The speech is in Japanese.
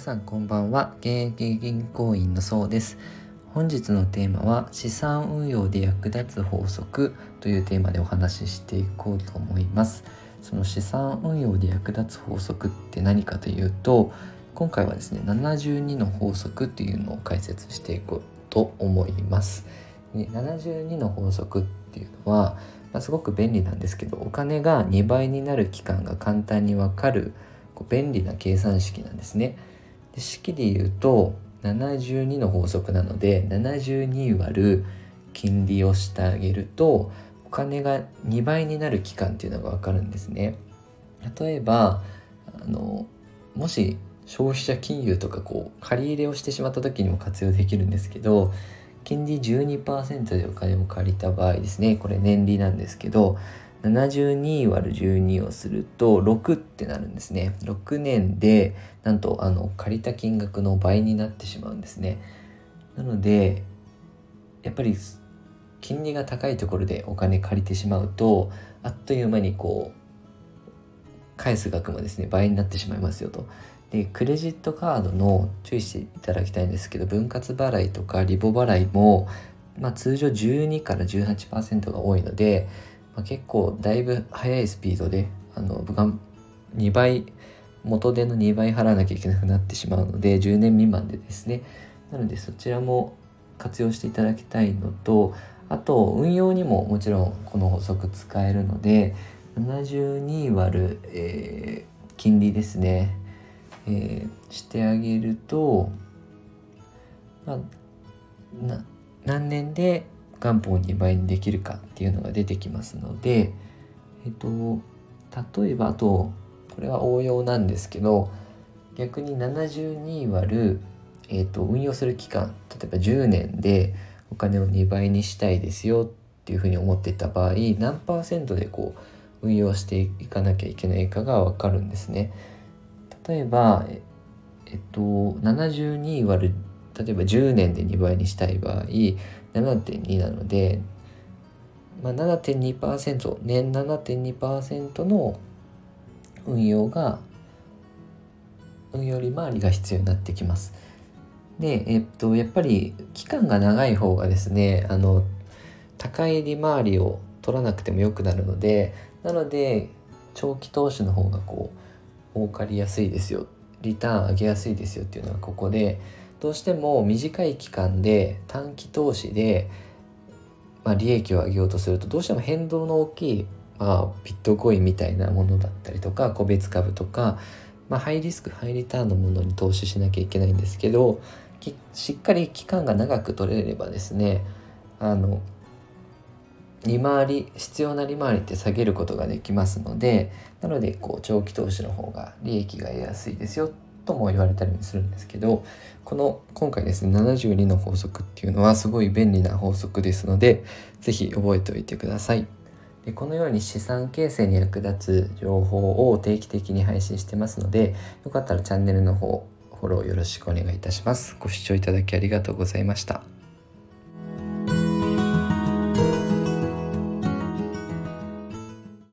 さんこんばんは。現役銀行員のそうです。本日のテーマは資産運用で役立つ法則というテーマでお話ししていこうと思います。その資産運用で役立つ法則って何かというと今回はですね72の法則っていうのを解説していこうと思います。で72の法則っていうのは、まあ、すごく便利なんですけどお金が2倍になる期間が簡単にわかるこう便利な計算式なんですね。で式で言うと72の法則なので72割る金利をしてあげるとお金が2倍になる期間っていうのが分かるんですね。例えばあのもし消費者金融とかこう借り入れをしてしまった時にも活用できるんですけど金利12%でお金を借りた場合ですねこれ年利なんですけど72割る12をすると6ってなるんですね。6年でなんとあの借りた金額の倍になってしまうんですね。なのでやっぱり金利が高いところでお金借りてしまうとあっという間にこう返す額もですね倍になってしまいますよと。でクレジットカードの注意していただきたいんですけど分割払いとかリボ払いも、まあ、通常12から18%が多いのでまあ、結構だいぶ速いスピードであの2倍元手の2倍払わなきゃいけなくなってしまうので10年未満でですね。なのでそちらも活用していただきたいのとあと運用にももちろんこの法則使えるので72割る、えー、金利ですね、えー、してあげると、まあ、何年で元本2倍にできるかっていうのが出てきますので、えっと、例えばあとこれは応用なんですけど逆に72割る、えっと、運用する期間例えば10年でお金を2倍にしたいですよっていうふうに思ってた場合何パーセントでこう運用していかなきゃいけないかが分かるんですね。例えば、えっと、72割る例えば10年で2倍にしたい場合7.2なので、まあ、7.2%年7.2%の運用が運用利回りが必要になってきます。で、えっと、やっぱり期間が長い方がですねあの高い利回りを取らなくてもよくなるのでなので長期投資の方がこう儲かりやすいですよリターン上げやすいですよっていうのはここでどうしても短い期間で短期投資で、まあ、利益を上げようとするとどうしても変動の大きい、まあ、ビットコインみたいなものだったりとか個別株とか、まあ、ハイリスクハイリターンのものに投資しなきゃいけないんですけどしっかり期間が長く取れればですねあの利回り必要な利回りって下げることができますのでなのでこう長期投資の方が利益が得やすいですよとも言われたりもするんですけどこの今回ですね72の法則っていうのはすごい便利な法則ですので是非覚えておいてください。でこのように資産形成に役立つ情報を定期的に配信してますのでよかったらチャンネルの方フォローよろしくお願いいたします。ご視聴いただきありがとうございました。